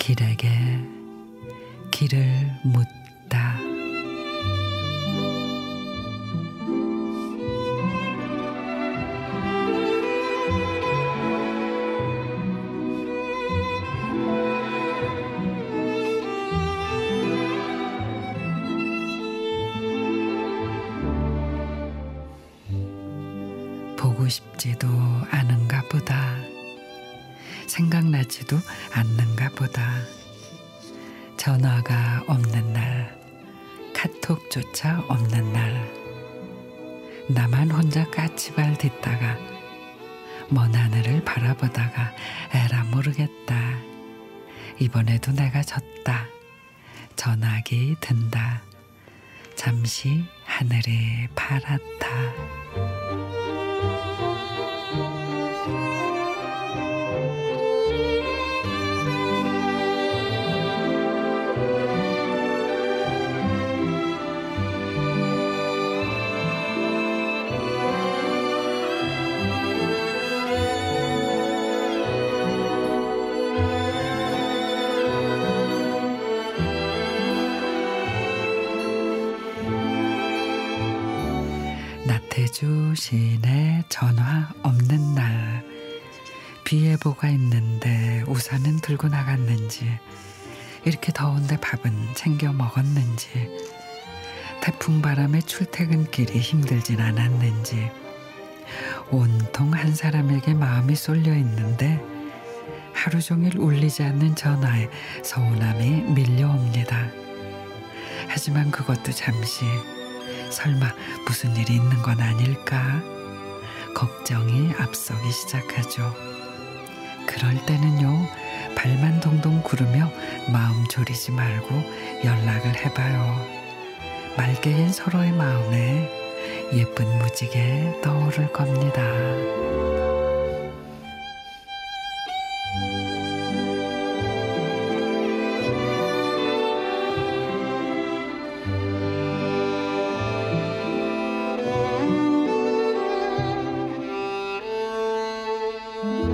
길에게 길을 묻다. 보고 싶지도 않은가 보다. 생각나지도 않는가 보다. 전화가 없는 날, 카톡조차 없는 날, 나만 혼자 까치발 딛다가 먼 하늘을 바라보다가 에라 모르겠다. 이번에도 내가 졌다. 전화기 든다. 잠시 하늘이 파랗다. 나태주 시인의 전화 없는 날 비 예보가 있는데 우산은 들고 나갔는지 이렇게 더운데 밥은 챙겨 먹었는지 태풍 바람에 출퇴근길이 힘들진 않았는지 온통 한 사람에게 마음이 쏠려 있는데 하루 종일 울리지 않는 전화에 서운함이 밀려옵니다. 하지만 그것도 잠시 설마 무슨 일이 있는 건 아닐까? 걱정이 앞서기 시작하죠. 그럴 때는요, 발만 동동 구르며 마음 졸이지 말고 연락을 해봐요. 맑게 인 서로의 마음에 예쁜 무지개 떠오를 겁니다. Mm-hmm.